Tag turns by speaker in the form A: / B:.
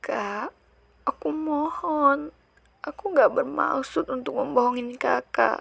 A: Kak, aku mohon. Aku gak bermaksud untuk membohongin kakak.